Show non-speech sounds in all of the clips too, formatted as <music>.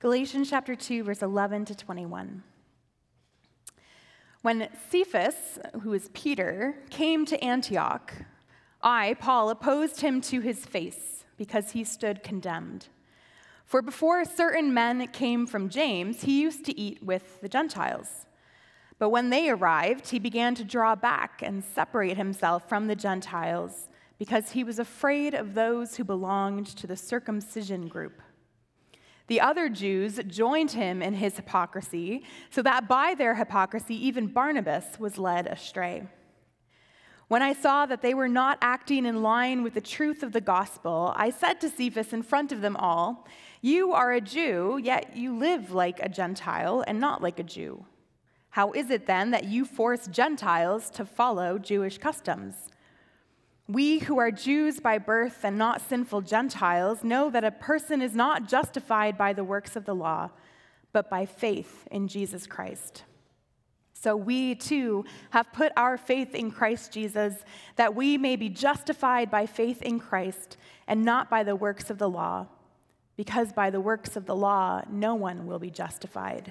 Galatians chapter 2, verse 11 to 21. When Cephas, who is Peter, came to Antioch, I, Paul, opposed him to his face because he stood condemned. For before certain men came from James, he used to eat with the Gentiles. But when they arrived, he began to draw back and separate himself from the Gentiles because he was afraid of those who belonged to the circumcision group. The other Jews joined him in his hypocrisy, so that by their hypocrisy, even Barnabas was led astray. When I saw that they were not acting in line with the truth of the gospel, I said to Cephas in front of them all, You are a Jew, yet you live like a Gentile and not like a Jew. How is it then that you force Gentiles to follow Jewish customs? We who are Jews by birth and not sinful Gentiles know that a person is not justified by the works of the law, but by faith in Jesus Christ. So we too have put our faith in Christ Jesus, that we may be justified by faith in Christ and not by the works of the law, because by the works of the law no one will be justified.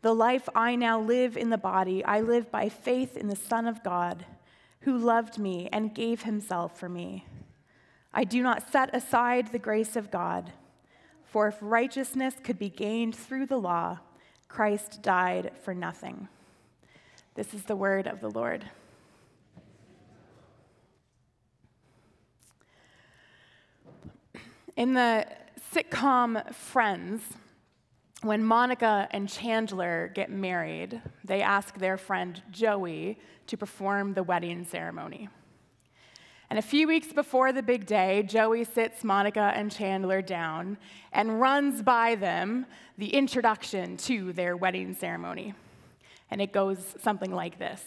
The life I now live in the body, I live by faith in the Son of God, who loved me and gave himself for me. I do not set aside the grace of God, for if righteousness could be gained through the law, Christ died for nothing. This is the word of the Lord. In the sitcom Friends, when Monica and Chandler get married, they ask their friend Joey to perform the wedding ceremony. And a few weeks before the big day, Joey sits Monica and Chandler down and runs by them the introduction to their wedding ceremony. And it goes something like this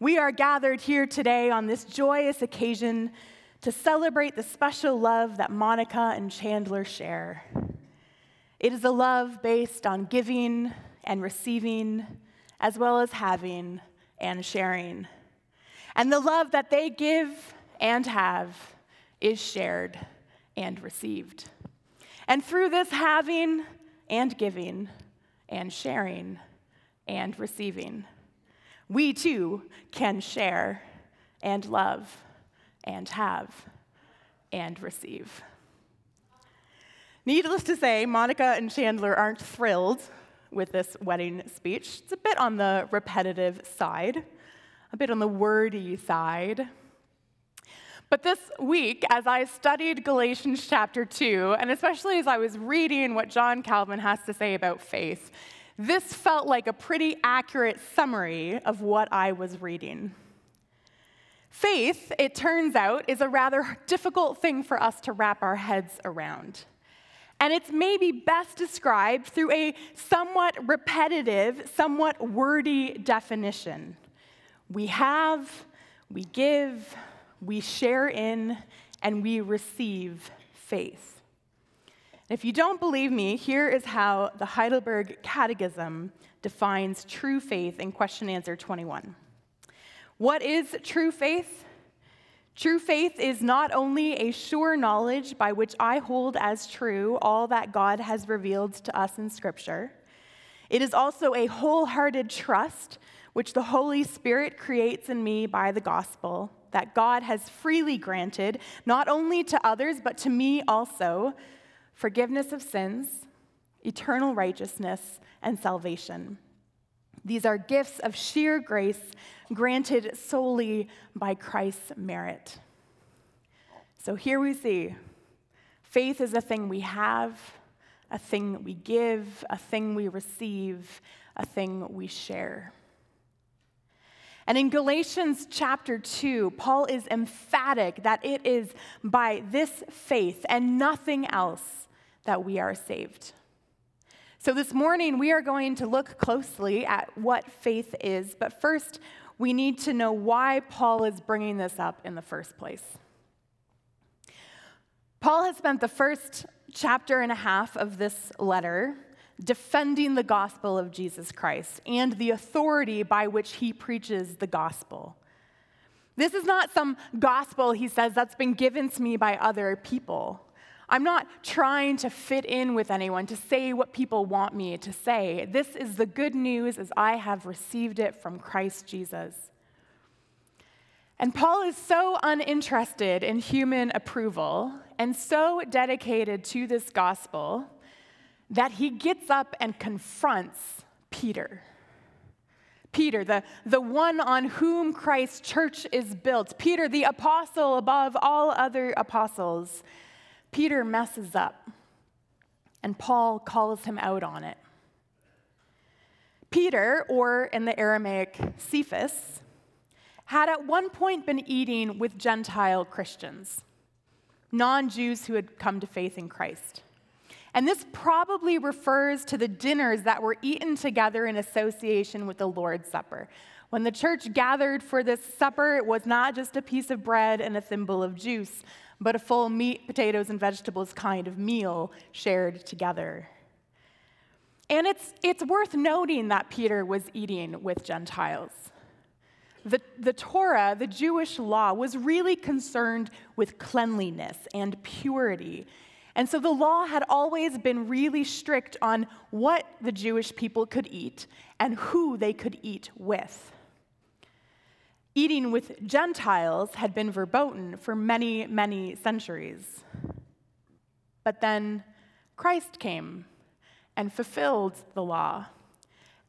We are gathered here today on this joyous occasion to celebrate the special love that Monica and Chandler share. It is a love based on giving and receiving, as well as having and sharing. And the love that they give and have is shared and received. And through this having and giving and sharing and receiving, we too can share and love and have and receive. Needless to say, Monica and Chandler aren't thrilled with this wedding speech. It's a bit on the repetitive side, a bit on the wordy side. But this week, as I studied Galatians chapter 2, and especially as I was reading what John Calvin has to say about faith, this felt like a pretty accurate summary of what I was reading. Faith, it turns out, is a rather difficult thing for us to wrap our heads around. And it's maybe best described through a somewhat repetitive, somewhat wordy definition. We have, we give, we share in, and we receive faith. If you don't believe me, here is how the Heidelberg Catechism defines true faith in question answer 21. What is true faith? True faith is not only a sure knowledge by which I hold as true all that God has revealed to us in Scripture, it is also a wholehearted trust which the Holy Spirit creates in me by the gospel that God has freely granted, not only to others, but to me also, forgiveness of sins, eternal righteousness, and salvation. These are gifts of sheer grace granted solely by Christ's merit. So here we see faith is a thing we have, a thing we give, a thing we receive, a thing we share. And in Galatians chapter 2, Paul is emphatic that it is by this faith and nothing else that we are saved. So, this morning we are going to look closely at what faith is, but first we need to know why Paul is bringing this up in the first place. Paul has spent the first chapter and a half of this letter defending the gospel of Jesus Christ and the authority by which he preaches the gospel. This is not some gospel, he says, that's been given to me by other people. I'm not trying to fit in with anyone, to say what people want me to say. This is the good news as I have received it from Christ Jesus. And Paul is so uninterested in human approval and so dedicated to this gospel that he gets up and confronts Peter. Peter, the, the one on whom Christ's church is built, Peter, the apostle above all other apostles, Peter messes up, and Paul calls him out on it. Peter, or in the Aramaic, Cephas, had at one point been eating with Gentile Christians, non Jews who had come to faith in Christ. And this probably refers to the dinners that were eaten together in association with the Lord's Supper. When the church gathered for this supper, it was not just a piece of bread and a thimble of juice, but a full meat, potatoes, and vegetables kind of meal shared together. And it's, it's worth noting that Peter was eating with Gentiles. The, the Torah, the Jewish law, was really concerned with cleanliness and purity. And so the law had always been really strict on what the Jewish people could eat and who they could eat with. Eating with Gentiles had been verboten for many, many centuries. But then Christ came and fulfilled the law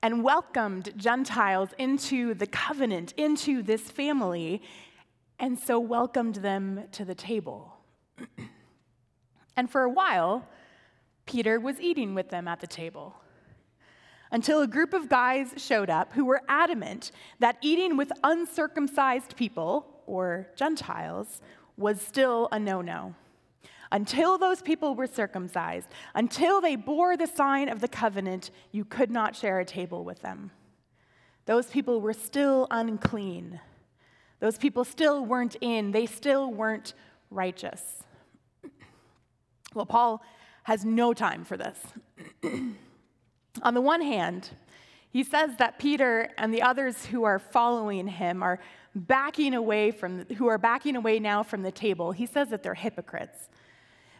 and welcomed Gentiles into the covenant, into this family, and so welcomed them to the table. <clears throat> and for a while, Peter was eating with them at the table until a group of guys showed up who were adamant that eating with uncircumcised people, or Gentiles, was still a no no. Until those people were circumcised, until they bore the sign of the covenant, you could not share a table with them. Those people were still unclean. Those people still weren't in, they still weren't righteous. <clears throat> Well, Paul has no time for this. <clears throat> On the one hand, he says that Peter and the others who are following him are backing away from who are backing away now from the table. He says that they're hypocrites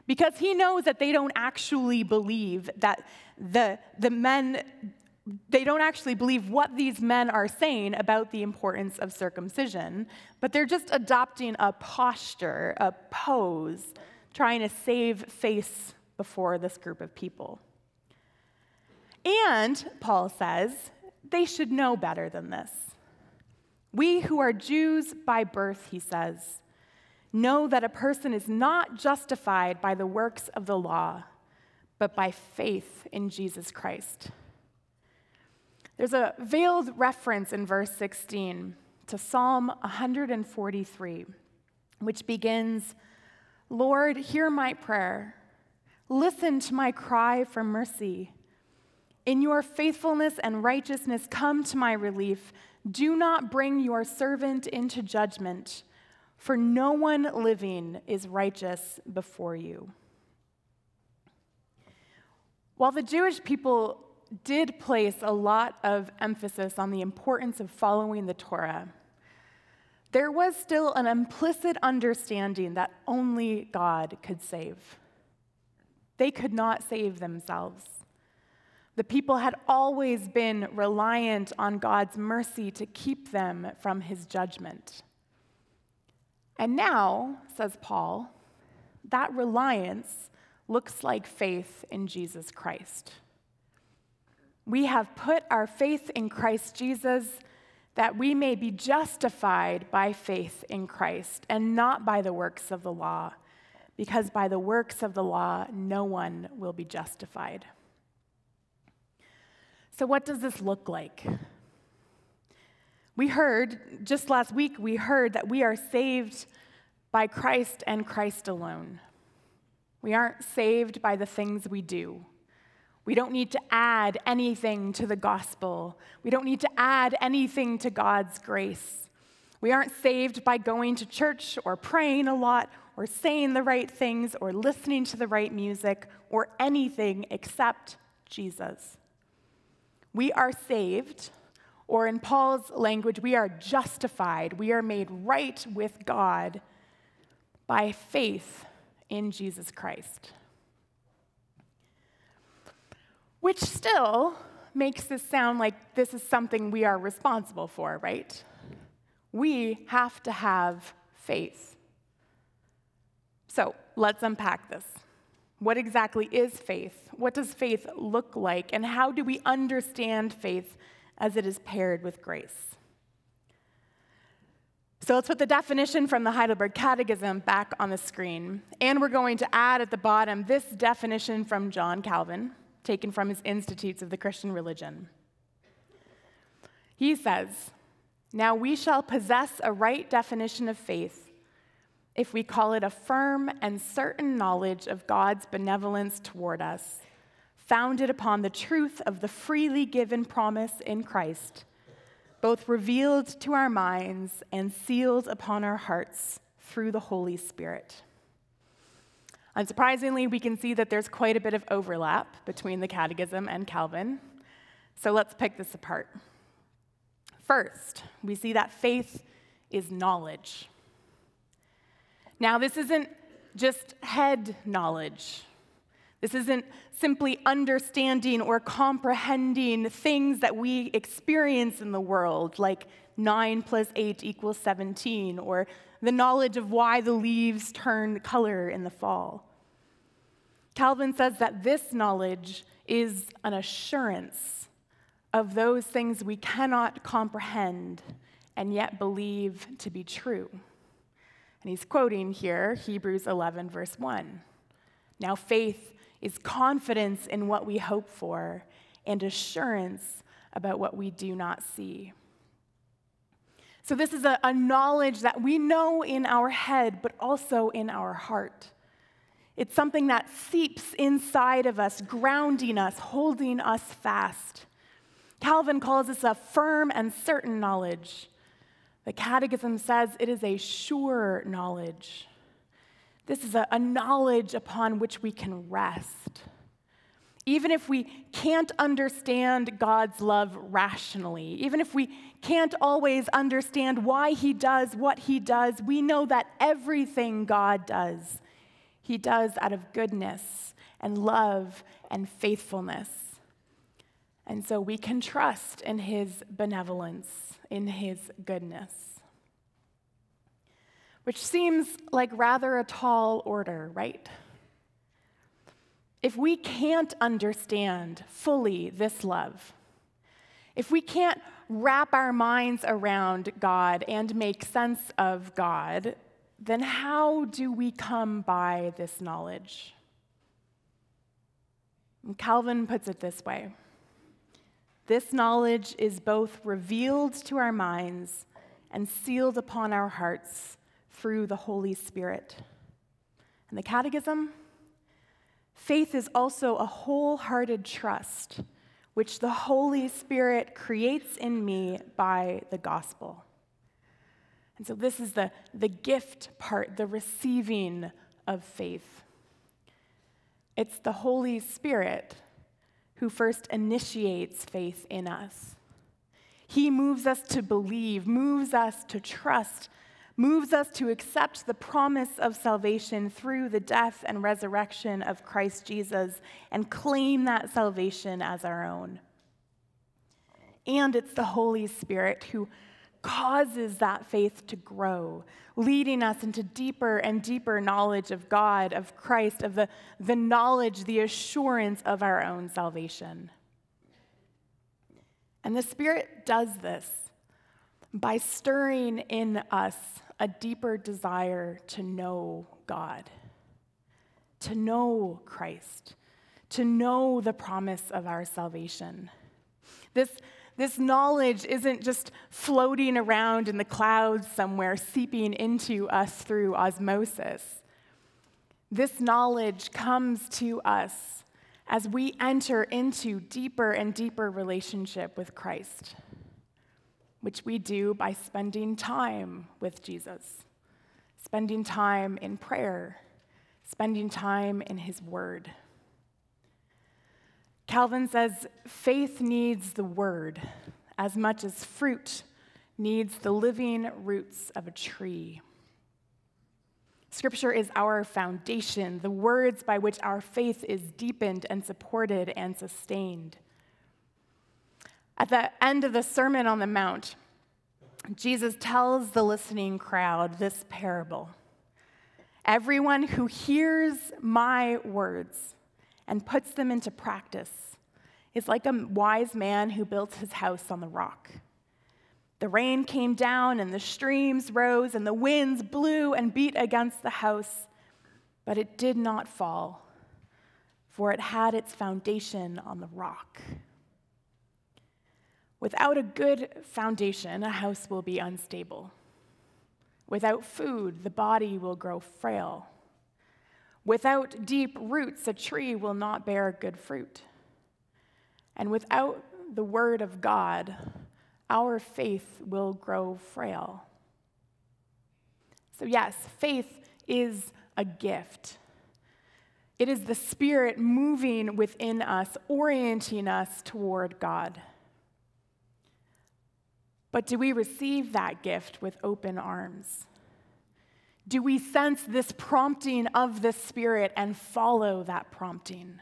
because he knows that they don't actually believe that the, the men, they don't actually believe what these men are saying about the importance of circumcision, but they're just adopting a posture, a pose, trying to save face before this group of people. And, Paul says, they should know better than this. We who are Jews by birth, he says, know that a person is not justified by the works of the law, but by faith in Jesus Christ. There's a veiled reference in verse 16 to Psalm 143, which begins Lord, hear my prayer. Listen to my cry for mercy. In your faithfulness and righteousness, come to my relief. Do not bring your servant into judgment for no one living is righteous before you. While the Jewish people did place a lot of emphasis on the importance of following the Torah, there was still an implicit understanding that only God could save. They could not save themselves. The people had always been reliant on God's mercy to keep them from his judgment. And now, says Paul, that reliance looks like faith in Jesus Christ. We have put our faith in Christ Jesus that we may be justified by faith in Christ and not by the works of the law, because by the works of the law, no one will be justified. So, what does this look like? We heard, just last week, we heard that we are saved by Christ and Christ alone. We aren't saved by the things we do. We don't need to add anything to the gospel. We don't need to add anything to God's grace. We aren't saved by going to church or praying a lot or saying the right things or listening to the right music or anything except Jesus. We are saved, or in Paul's language, we are justified. We are made right with God by faith in Jesus Christ. Which still makes this sound like this is something we are responsible for, right? We have to have faith. So let's unpack this. What exactly is faith? What does faith look like? And how do we understand faith as it is paired with grace? So let's put the definition from the Heidelberg Catechism back on the screen. And we're going to add at the bottom this definition from John Calvin taken from his Institutes of the Christian Religion. He says, Now we shall possess a right definition of faith if we call it a firm and certain knowledge of God's benevolence toward us, founded upon the truth of the freely given promise in Christ, both revealed to our minds and sealed upon our hearts through the Holy Spirit. Unsurprisingly, we can see that there's quite a bit of overlap between the Catechism and Calvin. So let's pick this apart. First, we see that faith is knowledge. Now, this isn't just head knowledge. This isn't simply understanding or comprehending things that we experience in the world, like 9 plus 8 equals 17, or the knowledge of why the leaves turn color in the fall. Calvin says that this knowledge is an assurance of those things we cannot comprehend and yet believe to be true. And he's quoting here Hebrews 11, verse 1. Now, faith is confidence in what we hope for and assurance about what we do not see. So, this is a, a, knowledge that we know in our head, but also in our heart. It's something that seeps inside of us, grounding us, holding us fast. Calvin calls this a firm and certain knowledge. The Catechism says it is a sure knowledge. This is a, a knowledge upon which we can rest. Even if we can't understand God's love rationally, even if we can't always understand why He does what He does, we know that everything God does, He does out of goodness and love and faithfulness. And so we can trust in His benevolence, in His goodness. Which seems like rather a tall order, right? if we can't understand fully this love, if we can't wrap our minds around God and make sense of God, then how do we come by this knowledge? Calvin puts it this way This knowledge is both revealed to our minds and sealed upon our hearts through the Holy Spirit. And the Catechism? Faith is also a wholehearted trust, which the Holy Spirit creates in me by the gospel. And so, this is the, the gift part, the receiving of faith. It's the Holy Spirit who first initiates faith in us. He moves us to believe, moves us to trust, moves us to accept the promise of salvation through the death and resurrection of Christ Jesus and claim that salvation as our own. And it's the Holy Spirit who causes that faith to grow, leading us into deeper and deeper knowledge of God, of Christ, of the, the knowledge, the assurance of our own salvation. And the Spirit does this by stirring in us a deeper desire to know God, to know Christ, to know the promise of our salvation. This, this knowledge isn't just floating around in the clouds somewhere, seeping into us through osmosis. This knowledge comes to us as we enter into deeper and deeper relationship with Christ, which we do by spending time with Jesus, spending time in prayer, spending time in his word. Calvin says faith needs the word as much as fruit needs the living roots of a tree. Scripture is our foundation, the words by which our faith is deepened and supported and sustained. At the end of the Sermon on the Mount, Jesus tells the listening crowd this parable Everyone who hears my words and puts them into practice is like a wise man who built his house on the rock. The rain came down, and the streams rose, and the winds blew and beat against the house, but it did not fall, for it had its foundation on the rock. Without a good foundation, a house will be unstable. Without food, the body will grow frail. Without deep roots, a tree will not bear good fruit. And without the word of God, our faith will grow frail. So, yes, faith is a gift. It is the Spirit moving within us, orienting us toward God. But do we receive that gift with open arms? Do we sense this prompting of the Spirit and follow that prompting?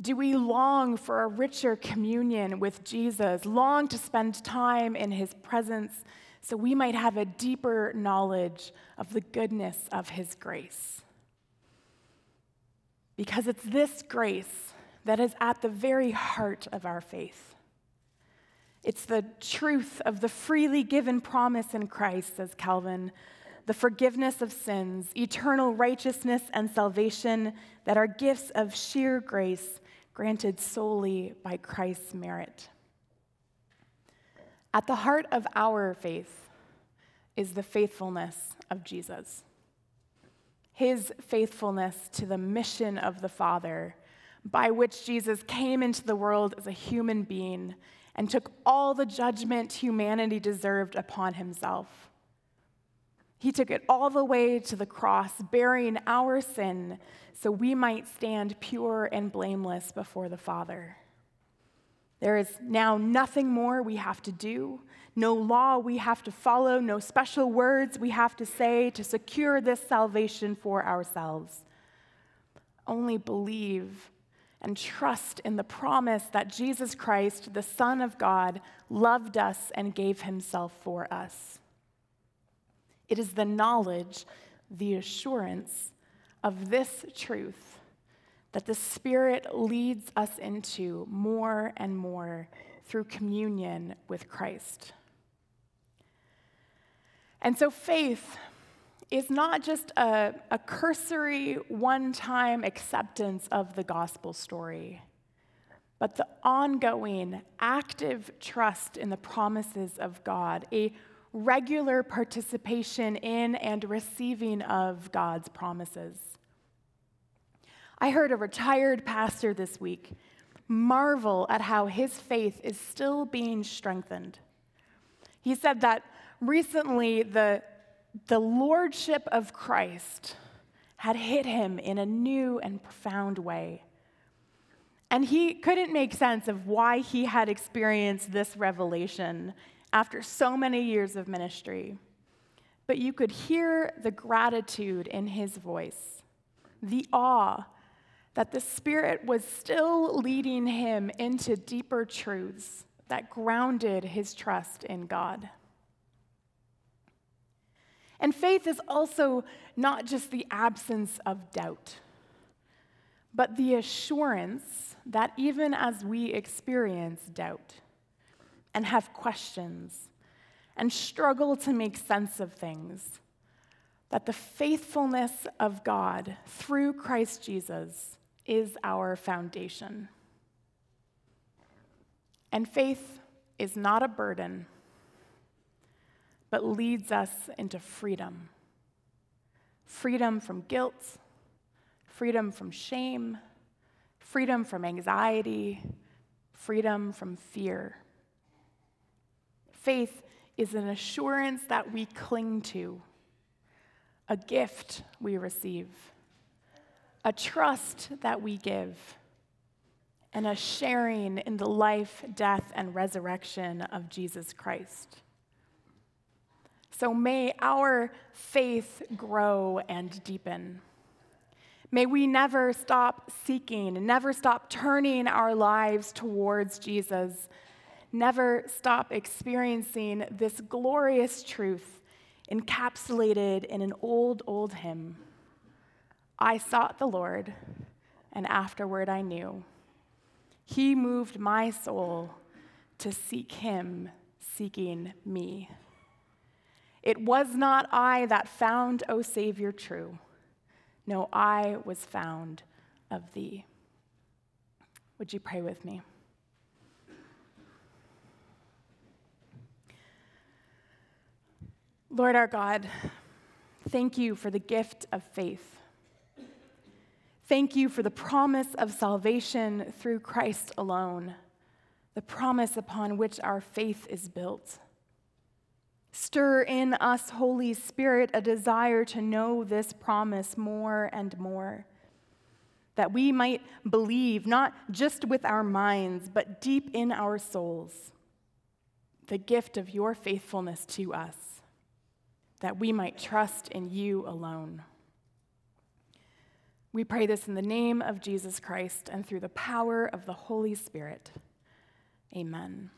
Do we long for a richer communion with Jesus, long to spend time in his presence so we might have a deeper knowledge of the goodness of his grace? Because it's this grace that is at the very heart of our faith. It's the truth of the freely given promise in Christ, says Calvin, the forgiveness of sins, eternal righteousness and salvation that are gifts of sheer grace granted solely by Christ's merit. At the heart of our faith is the faithfulness of Jesus. His faithfulness to the mission of the Father, by which Jesus came into the world as a human being and took all the judgment humanity deserved upon himself. He took it all the way to the cross, bearing our sin, so we might stand pure and blameless before the Father. There is now nothing more we have to do, no law we have to follow, no special words we have to say to secure this salvation for ourselves. Only believe and trust in the promise that Jesus Christ, the Son of God, loved us and gave himself for us. It is the knowledge, the assurance of this truth that the Spirit leads us into more and more through communion with Christ. And so faith is not just a, a cursory, one time acceptance of the gospel story, but the ongoing, active trust in the promises of God, a regular participation in and receiving of God's promises. I heard a retired pastor this week marvel at how his faith is still being strengthened. He said that recently the, the lordship of Christ had hit him in a new and profound way. And he couldn't make sense of why he had experienced this revelation after so many years of ministry. But you could hear the gratitude in his voice, the awe that the Spirit was still leading him into deeper truths that grounded his trust in God. And faith is also not just the absence of doubt, but the assurance that even as we experience doubt, and have questions and struggle to make sense of things, that the faithfulness of God through Christ Jesus is our foundation. And faith is not a burden, but leads us into freedom freedom from guilt, freedom from shame, freedom from anxiety, freedom from fear. Faith is an assurance that we cling to, a gift we receive, a trust that we give, and a sharing in the life, death, and resurrection of Jesus Christ. So may our faith grow and deepen. May we never stop seeking, never stop turning our lives towards Jesus never stop experiencing this glorious truth encapsulated in an old, old hymn I sought the Lord, and afterward I knew. He moved my soul to seek him, seeking me. It was not I that found, O Savior, true. No, I was found of thee. Would you pray with me? Lord our God, thank you for the gift of faith. Thank you for the promise of salvation through Christ alone, the promise upon which our faith is built. Stir in us, Holy Spirit, a desire to know this promise more and more, that we might believe not just with our minds, but deep in our souls, the gift of your faithfulness to us that we might trust in you alone. We pray this in the name of Jesus Christ and through the power of the Holy Spirit. Amen.